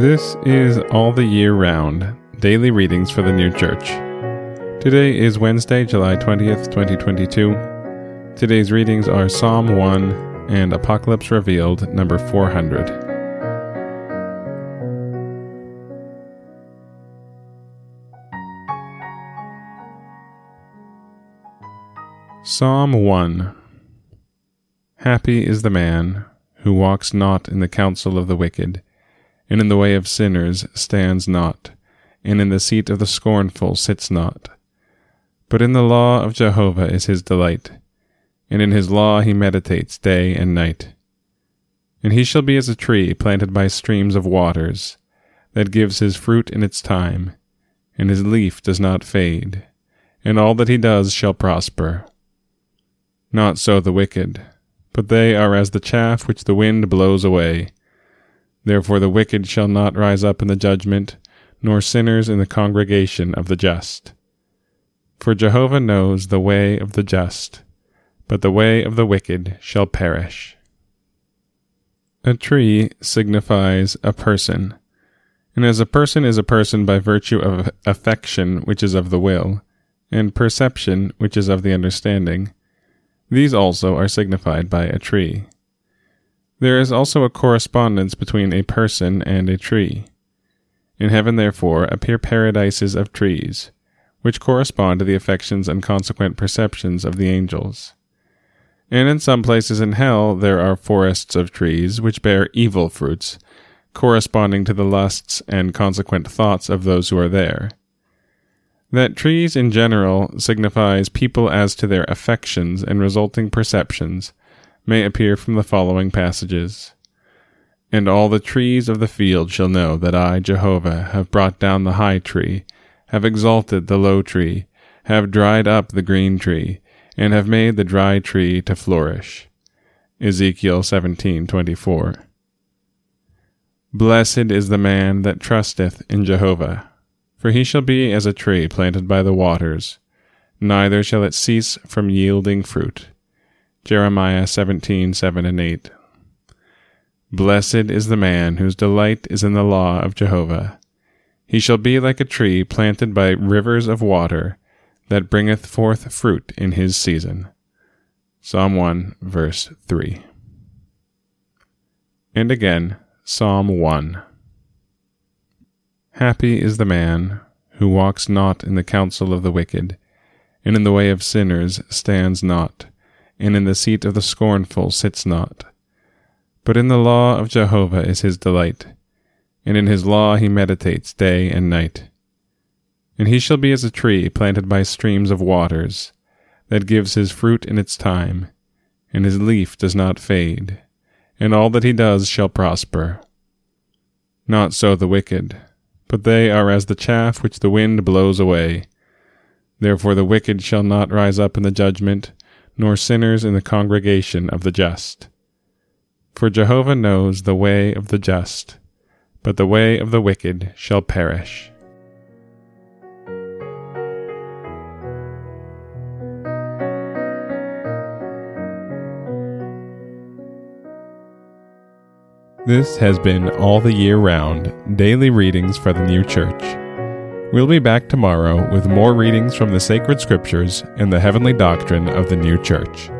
This is All the Year Round Daily Readings for the New Church. Today is Wednesday, July 20th, 2022. Today's readings are Psalm 1 and Apocalypse Revealed, number 400. Psalm 1 Happy is the man who walks not in the counsel of the wicked, and in the way of sinners stands not, and in the seat of the scornful sits not. But in the law of Jehovah is his delight, and in his law he meditates day and night. And he shall be as a tree planted by streams of waters, that gives his fruit in its time, and his leaf does not fade, and all that he does shall prosper. Not so the wicked but they are as the chaff which the wind blows away. Therefore the wicked shall not rise up in the judgment, nor sinners in the congregation of the just. For Jehovah knows the way of the just, but the way of the wicked shall perish. A tree signifies a person, and as a person is a person by virtue of affection which is of the will, and perception which is of the understanding, these also are signified by a tree. There is also a correspondence between a person and a tree. In heaven, therefore, appear paradises of trees, which correspond to the affections and consequent perceptions of the angels. And in some places in hell there are forests of trees which bear evil fruits, corresponding to the lusts and consequent thoughts of those who are there. That trees in general signifies people as to their affections and resulting perceptions may appear from the following passages. And all the trees of the field shall know that I, Jehovah, have brought down the high tree, have exalted the low tree, have dried up the green tree, and have made the dry tree to flourish. Ezekiel 17:24. Blessed is the man that trusteth in Jehovah for he shall be as a tree planted by the waters, neither shall it cease from yielding fruit. Jeremiah seventeen seven 7 and 8. Blessed is the man whose delight is in the law of Jehovah. He shall be like a tree planted by rivers of water, that bringeth forth fruit in his season. Psalm 1, verse 3. And again, Psalm 1. Happy is the man who walks not in the counsel of the wicked, and in the way of sinners stands not, and in the seat of the scornful sits not. But in the law of Jehovah is his delight, and in his law he meditates day and night. And he shall be as a tree planted by streams of waters, that gives his fruit in its time, and his leaf does not fade, and all that he does shall prosper. Not so the wicked but they are as the chaff which the wind blows away. Therefore the wicked shall not rise up in the judgment, nor sinners in the congregation of the just. For Jehovah knows the way of the just, but the way of the wicked shall perish. This has been All the Year Round Daily Readings for the New Church. We'll be back tomorrow with more readings from the sacred scriptures and the heavenly doctrine of the New Church.